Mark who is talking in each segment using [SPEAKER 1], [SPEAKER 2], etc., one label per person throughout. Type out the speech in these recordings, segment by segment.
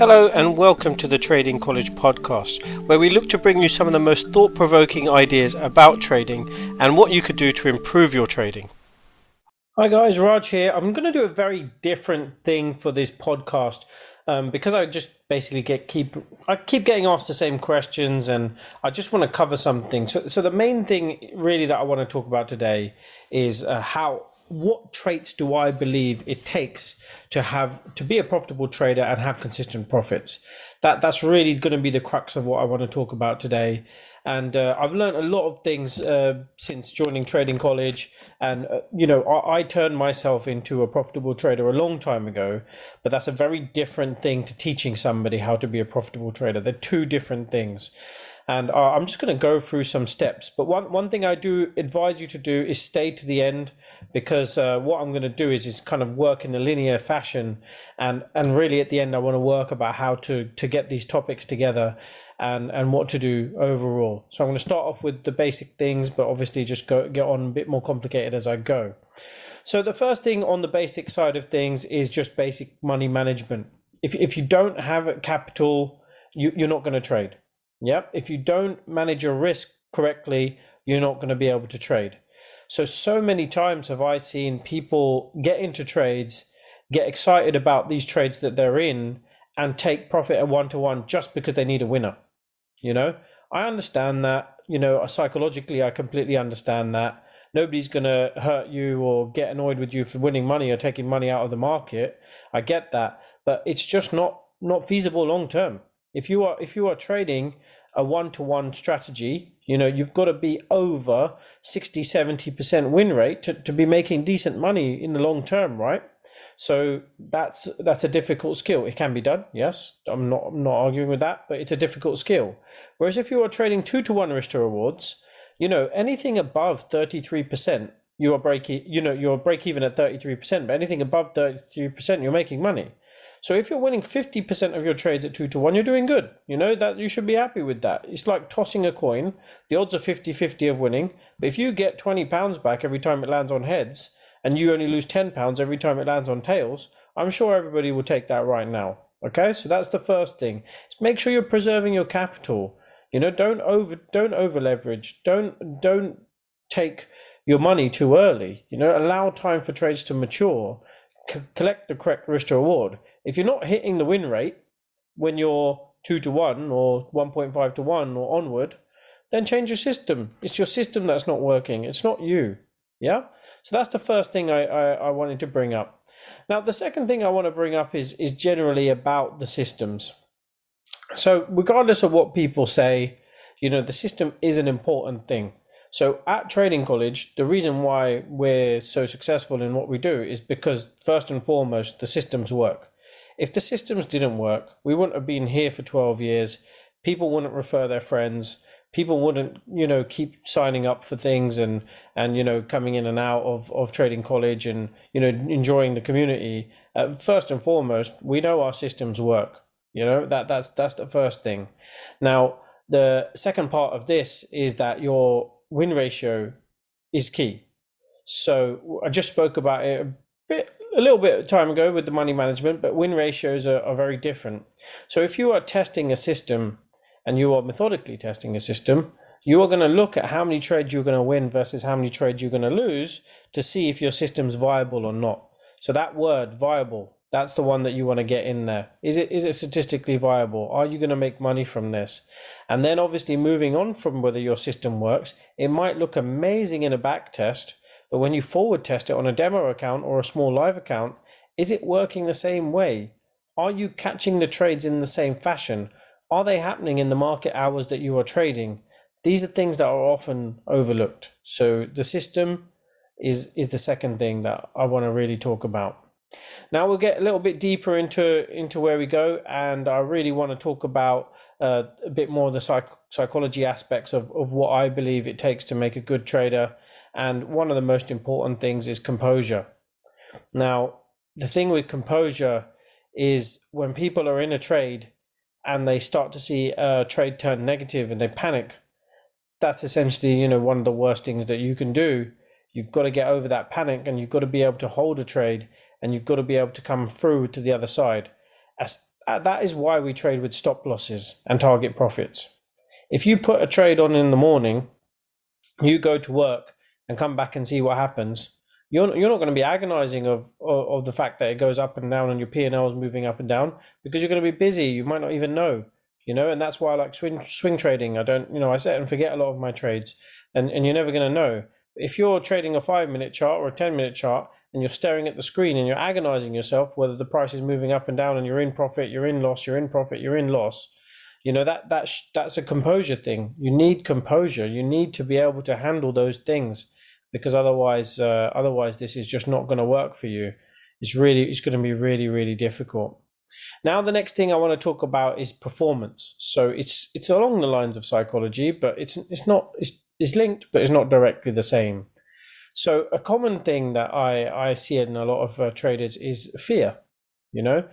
[SPEAKER 1] Hello, and welcome to the Trading College podcast, where we look to bring you some of the most thought provoking ideas about trading and what you could do to improve your trading. Hi, guys, Raj here. I'm going to do a very different thing for this podcast. Um, because I just basically get keep I keep getting asked the same questions, and I just want to cover something. So, so the main thing really that I want to talk about today is uh, how what traits do I believe it takes to have to be a profitable trader and have consistent profits? That that's really going to be the crux of what I want to talk about today. And uh, I've learned a lot of things uh, since joining trading college. And uh, you know, I, I turned myself into a profitable trader a long time ago. But that's a very different thing to teaching somebody how to be a profitable trader. They're two different things and uh, I'm just going to go through some steps. But one one thing I do advise you to do is stay to the end because uh, what I'm going to do is is kind of work in a linear fashion, and and really at the end I want to work about how to to get these topics together, and and what to do overall. So I'm going to start off with the basic things, but obviously just go get on a bit more complicated as I go. So the first thing on the basic side of things is just basic money management. If if you don't have capital, you, you're not going to trade yeah. If you don't manage your risk correctly, you're not going to be able to trade. So, so many times have I seen people get into trades, get excited about these trades that they're in, and take profit at one to one just because they need a winner. You know, I understand that. You know, psychologically, I completely understand that. Nobody's going to hurt you or get annoyed with you for winning money or taking money out of the market. I get that, but it's just not not feasible long term. If you are if you are trading a one-to-one strategy, you know, you've got to be over 60, 70% win rate to, to be making decent money in the long term, right? So that's that's a difficult skill. It can be done, yes. I'm not I'm not arguing with that, but it's a difficult skill. Whereas if you are trading two to one risk to rewards, you know, anything above 33%, you are break you know, you're break even at 33%, but anything above 33%, you're making money. So if you're winning 50% of your trades at 2 to 1, you're doing good. You know that you should be happy with that. It's like tossing a coin. The odds are 50-50 of winning, but if you get 20 pounds back every time it lands on heads and you only lose 10 pounds every time it lands on tails, I'm sure everybody will take that right now. Okay? So that's the first thing. Make sure you're preserving your capital. You know, don't over don't over leverage. Don't don't take your money too early. You know, allow time for trades to mature. Collect the correct risk to reward if you're not hitting the win rate when you're two to one or 1.5 to one or onward, then change your system. It's your system that's not working. It's not you. Yeah. So that's the first thing I, I, I wanted to bring up. Now, the second thing I want to bring up is, is generally about the systems. So, regardless of what people say, you know, the system is an important thing. So, at Trading College, the reason why we're so successful in what we do is because, first and foremost, the systems work. If the systems didn't work, we wouldn't have been here for 12 years. People wouldn't refer their friends. People wouldn't, you know, keep signing up for things and, and you know, coming in and out of, of trading college and, you know, enjoying the community. Uh, first and foremost, we know our systems work. You know, that that's that's the first thing. Now, the second part of this is that your win ratio is key. So I just spoke about it a bit a little bit of time ago with the money management, but win ratios are, are very different. So if you are testing a system and you are methodically testing a system, you are going to look at how many trades you're going to win versus how many trades you're going to lose to see if your system's viable or not. So that word viable, that's the one that you want to get in there. Is it is it statistically viable? Are you going to make money from this? And then obviously moving on from whether your system works, it might look amazing in a back test, but when you forward test it on a demo account or a small live account, is it working the same way? Are you catching the trades in the same fashion? Are they happening in the market hours that you are trading? These are things that are often overlooked. So the system is is the second thing that I want to really talk about. Now we'll get a little bit deeper into into where we go, and I really want to talk about uh, a bit more the psych- psychology aspects of, of what I believe it takes to make a good trader and one of the most important things is composure. Now, the thing with composure is when people are in a trade and they start to see a trade turn negative and they panic, that's essentially, you know, one of the worst things that you can do. You've got to get over that panic and you've got to be able to hold a trade and you've got to be able to come through to the other side. As uh, that is why we trade with stop losses and target profits. If you put a trade on in the morning, you go to work and come back and see what happens. You're you're not going to be agonizing of, of, of the fact that it goes up and down and your P and L is moving up and down because you're going to be busy. You might not even know, you know, and that's why I like swing swing trading. I don't, you know, I set and forget a lot of my trades, and and you're never going to know. If you're trading a five minute chart or a ten minute chart, and you're staring at the screen and you're agonizing yourself whether the price is moving up and down and you're in profit, you're in loss, you're in profit, you're in loss. You know that that's that's a composure thing. You need composure. You need to be able to handle those things because otherwise, uh, otherwise this is just not going to work for you. It's really it's going to be really really difficult. Now the next thing I want to talk about is performance. So it's it's along the lines of psychology, but it's it's not it's, it's linked, but it's not directly the same. So a common thing that I, I see in a lot of uh, traders is fear. You know,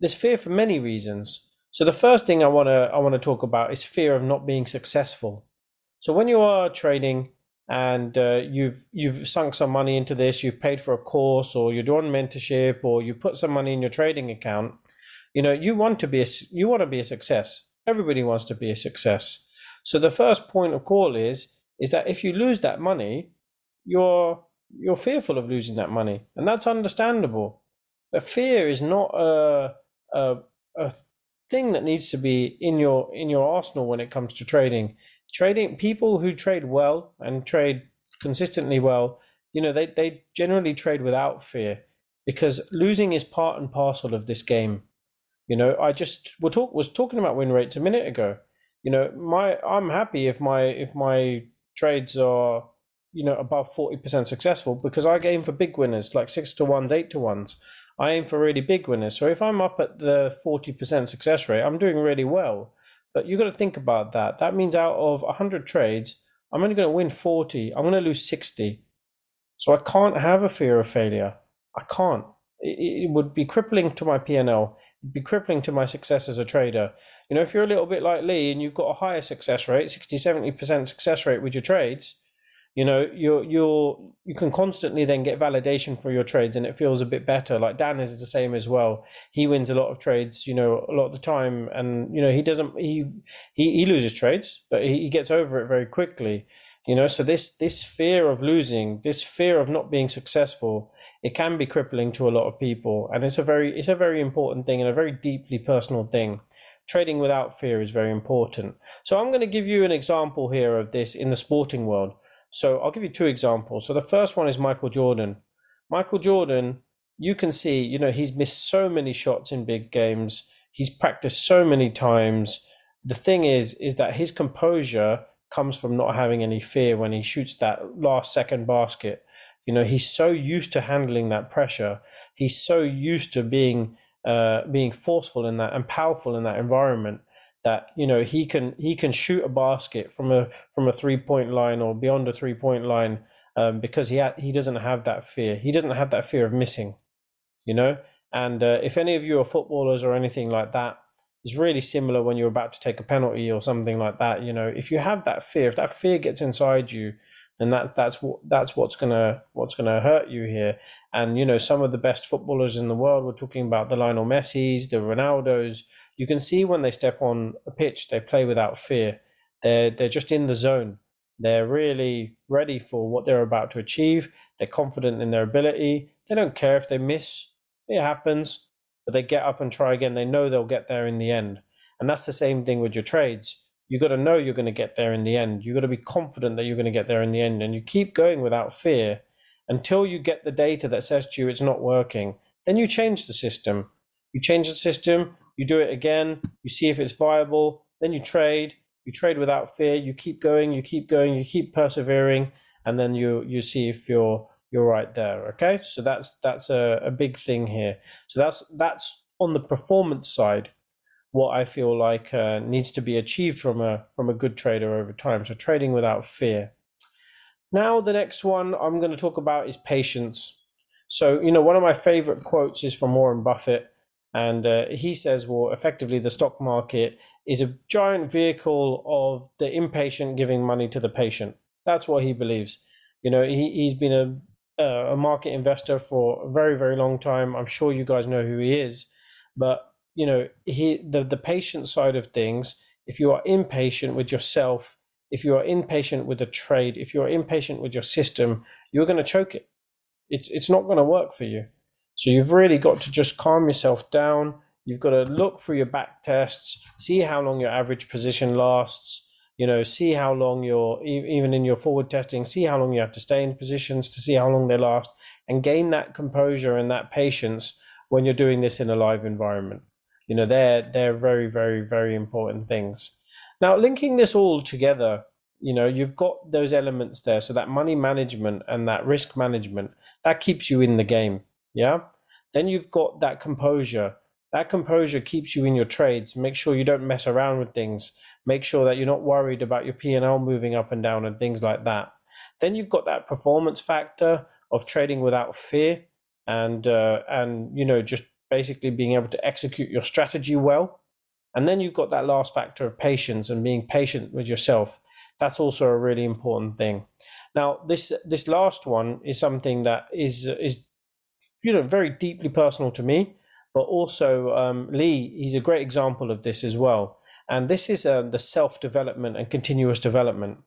[SPEAKER 1] there's fear for many reasons. So the first thing I want to I want to talk about is fear of not being successful. So when you are trading and uh, you've you've sunk some money into this, you've paid for a course, or you're doing mentorship, or you put some money in your trading account, you know you want to be a, you want to be a success. Everybody wants to be a success. So the first point of call is is that if you lose that money, you're you're fearful of losing that money, and that's understandable. But fear is not a a, a thing that needs to be in your in your arsenal when it comes to trading. Trading people who trade well and trade consistently well, you know, they, they generally trade without fear because losing is part and parcel of this game. You know, I just we talk was talking about win rates a minute ago. You know, my I'm happy if my if my trades are you know above 40% successful because I aim for big winners like six to ones, eight to ones. I aim for really big winners. So if I'm up at the 40% success rate, I'm doing really well. But you've got to think about that. That means out of 100 trades, I'm only going to win 40. I'm going to lose 60. So I can't have a fear of failure. I can't. It, it would be crippling to my P&L. It'd be crippling to my success as a trader. You know, if you're a little bit like Lee and you've got a higher success rate, 60, 70% success rate with your trades, you know you're you're you can constantly then get validation for your trades and it feels a bit better. Like dan is the same as well. He wins a lot of trades you know a lot of the time and you know he doesn't he he, he loses trades but he, he gets over it very quickly you know. So this this fear of losing this fear of not being successful it can be crippling to a lot of people and it's a very it's a very important thing and a very deeply personal thing. Trading without fear is very important. So i'm going to give you an example here of this in the sporting world so I'll give you two examples. So the first one is Michael Jordan. Michael Jordan, you can see, you know, he's missed so many shots in big games. He's practiced so many times. The thing is, is that his composure comes from not having any fear when he shoots that last second basket. You know, he's so used to handling that pressure. He's so used to being uh, being forceful in that and powerful in that environment that you know he can he can shoot a basket from a from a three point line or beyond a three point line um, because he ha- he doesn't have that fear. He doesn't have that fear of missing, you know. And uh, if any of you are footballers or anything like that, it's really similar when you're about to take a penalty or something like that. You know, if you have that fear, if that fear gets inside you, then that's that's what that's what's gonna what's gonna hurt you here. And you know, some of the best footballers in the world. We're talking about the Lionel Messi's, the Ronaldos you can see when they step on a pitch, they play without fear. They're they're just in the zone. They're really ready for what they're about to achieve. They're confident in their ability. They don't care if they miss. It happens, but they get up and try again. They know they'll get there in the end. And that's the same thing with your trades. You've got to know you're going to get there in the end. You've got to be confident that you're going to get there in the end, and you keep going without fear until you get the data that says to you it's not working. Then you change the system. You change the system you do it again, you see if it's viable, then you trade, you trade without fear, you keep going, you keep going, you keep persevering, and then you you see if you're you're right there. Okay, so that's that's a, a big thing here. So that's that's on the performance side what I feel like uh, needs to be achieved from a from a good trader over time. So trading without fear. Now the next one I'm going to talk about is patience. So you know one of my favorite quotes is from Warren Buffett, and uh, he says, well, effectively, the stock market is a giant vehicle of the impatient giving money to the patient. That's what he believes. You know, he, he's been a, a market investor for a very, very long time. I'm sure you guys know who he is. But you know, he, the, the patient side of things, if you are impatient with yourself, if you are impatient with the trade, if you're impatient with your system, you're going to choke it. It's, it's not going to work for you. So you've really got to just calm yourself down. You've got to look through your back tests, see how long your average position lasts, you know, see how long you're, even in your forward testing, see how long you have to stay in positions to see how long they last, and gain that composure and that patience when you're doing this in a live environment. You know, they're, they're very, very, very important things. Now, linking this all together, you know, you've got those elements there. So that money management and that risk management, that keeps you in the game. Yeah. Then you've got that composure. That composure keeps you in your trades. Make sure you don't mess around with things. Make sure that you're not worried about your P&L moving up and down and things like that. Then you've got that performance factor of trading without fear and uh, and you know just basically being able to execute your strategy well and then you've got that last factor of patience and being patient with yourself. That's also a really important thing. Now, this this last one is something that is is you know very deeply personal to me, but also um, Lee. He's a great example of this as well. And this is uh, the self development and continuous development.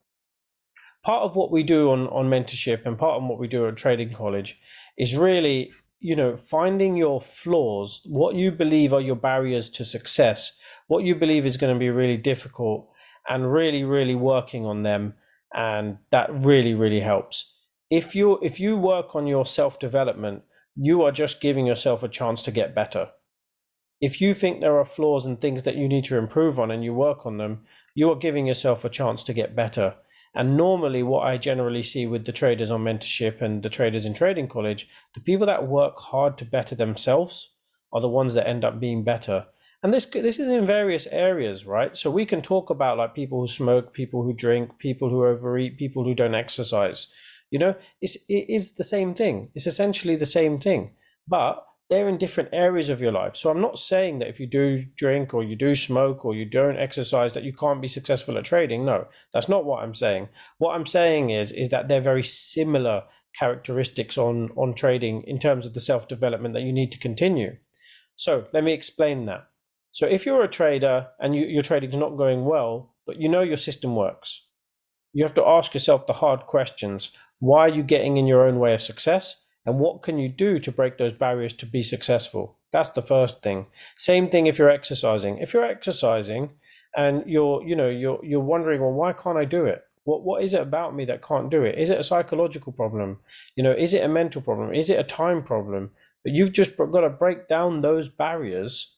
[SPEAKER 1] Part of what we do on on mentorship and part of what we do at Trading College is really you know finding your flaws, what you believe are your barriers to success what you believe is going to be really difficult and really really working on them and that really really helps if you if you work on your self development you are just giving yourself a chance to get better. If you think there are flaws and things that you need to improve on and you work on them you are giving yourself a chance to get better. And normally what i generally see with the traders on mentorship and the traders in trading college the people that work hard to better themselves are the ones that end up being better. And this this is in various areas right? So we can talk about like people who smoke people who drink people who overeat people who don't exercise you know it's it is the same thing. It's essentially the same thing but they're in different areas of your life. So i'm not saying that if you do drink or you do smoke or you don't exercise that you can't be successful at trading. No that's not what i'm saying. What i'm saying is is that they're very similar characteristics on on trading in terms of the self development that you need to continue. So let me explain that. So if you're a trader and you, your trading is not going well, but you know your system works, you have to ask yourself the hard questions. Why are you getting in your own way of success? And what can you do to break those barriers to be successful? That's the first thing. Same thing if you're exercising. If you're exercising and you're, you know, you're you're wondering, well, why can't I do it? What what is it about me that can't do it? Is it a psychological problem? You know, is it a mental problem? Is it a time problem? But you've just got to break down those barriers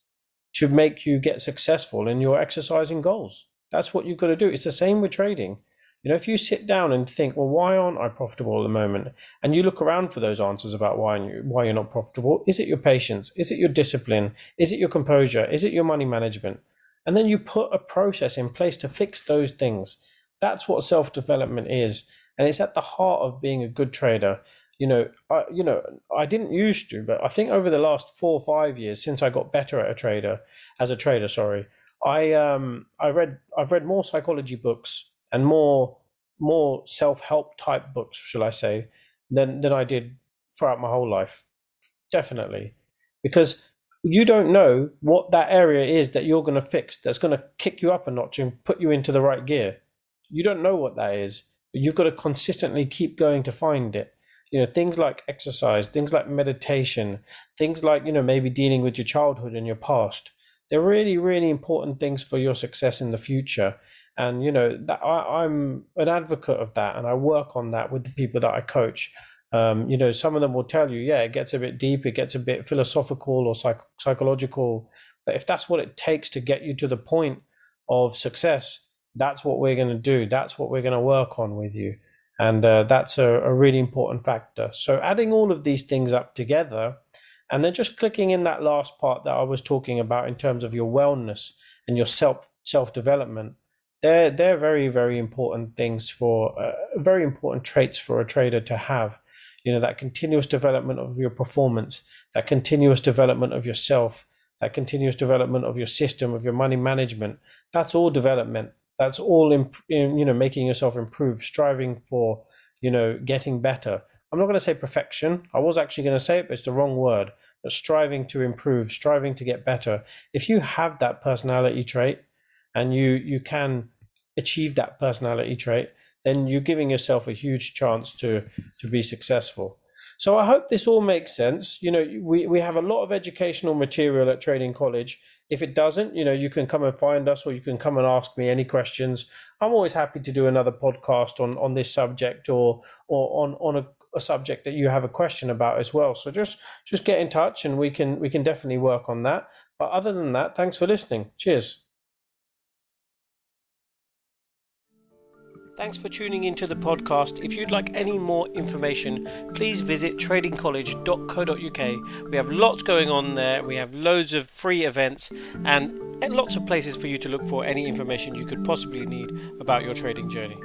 [SPEAKER 1] to make you get successful in your exercising goals. That's what you've got to do. It's the same with trading. You know, if you sit down and think, well, why aren't I profitable at the moment? And you look around for those answers about why you, why you're not profitable. Is it your patience? Is it your discipline? Is it your composure? Is it your money management? And then you put a process in place to fix those things. That's what self development is, and it's at the heart of being a good trader you know, I you know I didn't used to, but I think over the last four or five years since I got better at a trader, as a trader, sorry, I um I read I've read more psychology books and more more self help type books, shall I say, than than I did throughout my whole life. Definitely, because you don't know what that area is that you're going to fix that's going to kick you up a notch and put you into the right gear. You don't know what that is, but you've got to consistently keep going to find it you know things like exercise things like meditation things like you know maybe dealing with your childhood and your past they're really really important things for your success in the future and you know that I, am an advocate of that and i work on that with the people that i coach. Um, you know some of them will tell you yeah it gets a bit deep it gets a bit philosophical or psych- psychological. But if that's what it takes to get you to the point of success that's what we're going to do. That's what we're going to work on with you. And uh, that's a, a, really important factor. So adding all of these things up together, and then just clicking in that last part that I was talking about in terms of your wellness and your self self development, they're they're very very important things for uh, very important traits for a trader to have. You know that continuous development of your performance, that continuous development of yourself, that continuous development of your system, of your money management. That's all development that's all in, in, you know making yourself improve striving for you know getting better i'm not going to say perfection i was actually going to say it but it's the wrong word but striving to improve, striving to get better. If you have that personality trait and you you can achieve that personality trait, then you're giving yourself a huge chance to to be successful. So I hope this all makes sense. You know, we, we have a lot of educational material at Trading College. If it doesn't, you know, you can come and find us or you can come and ask me any questions. I'm always happy to do another podcast on, on this subject or or on, on a, a subject that you have a question about as well. So just just get in touch and we can we can definitely work on that. But other than that, thanks for listening. Cheers. Thanks for tuning into the podcast. If you'd like any more information, please visit tradingcollege.co.uk. We have lots going on there. We have loads of free events and lots of places for you to look for any information you could possibly need about your trading journey.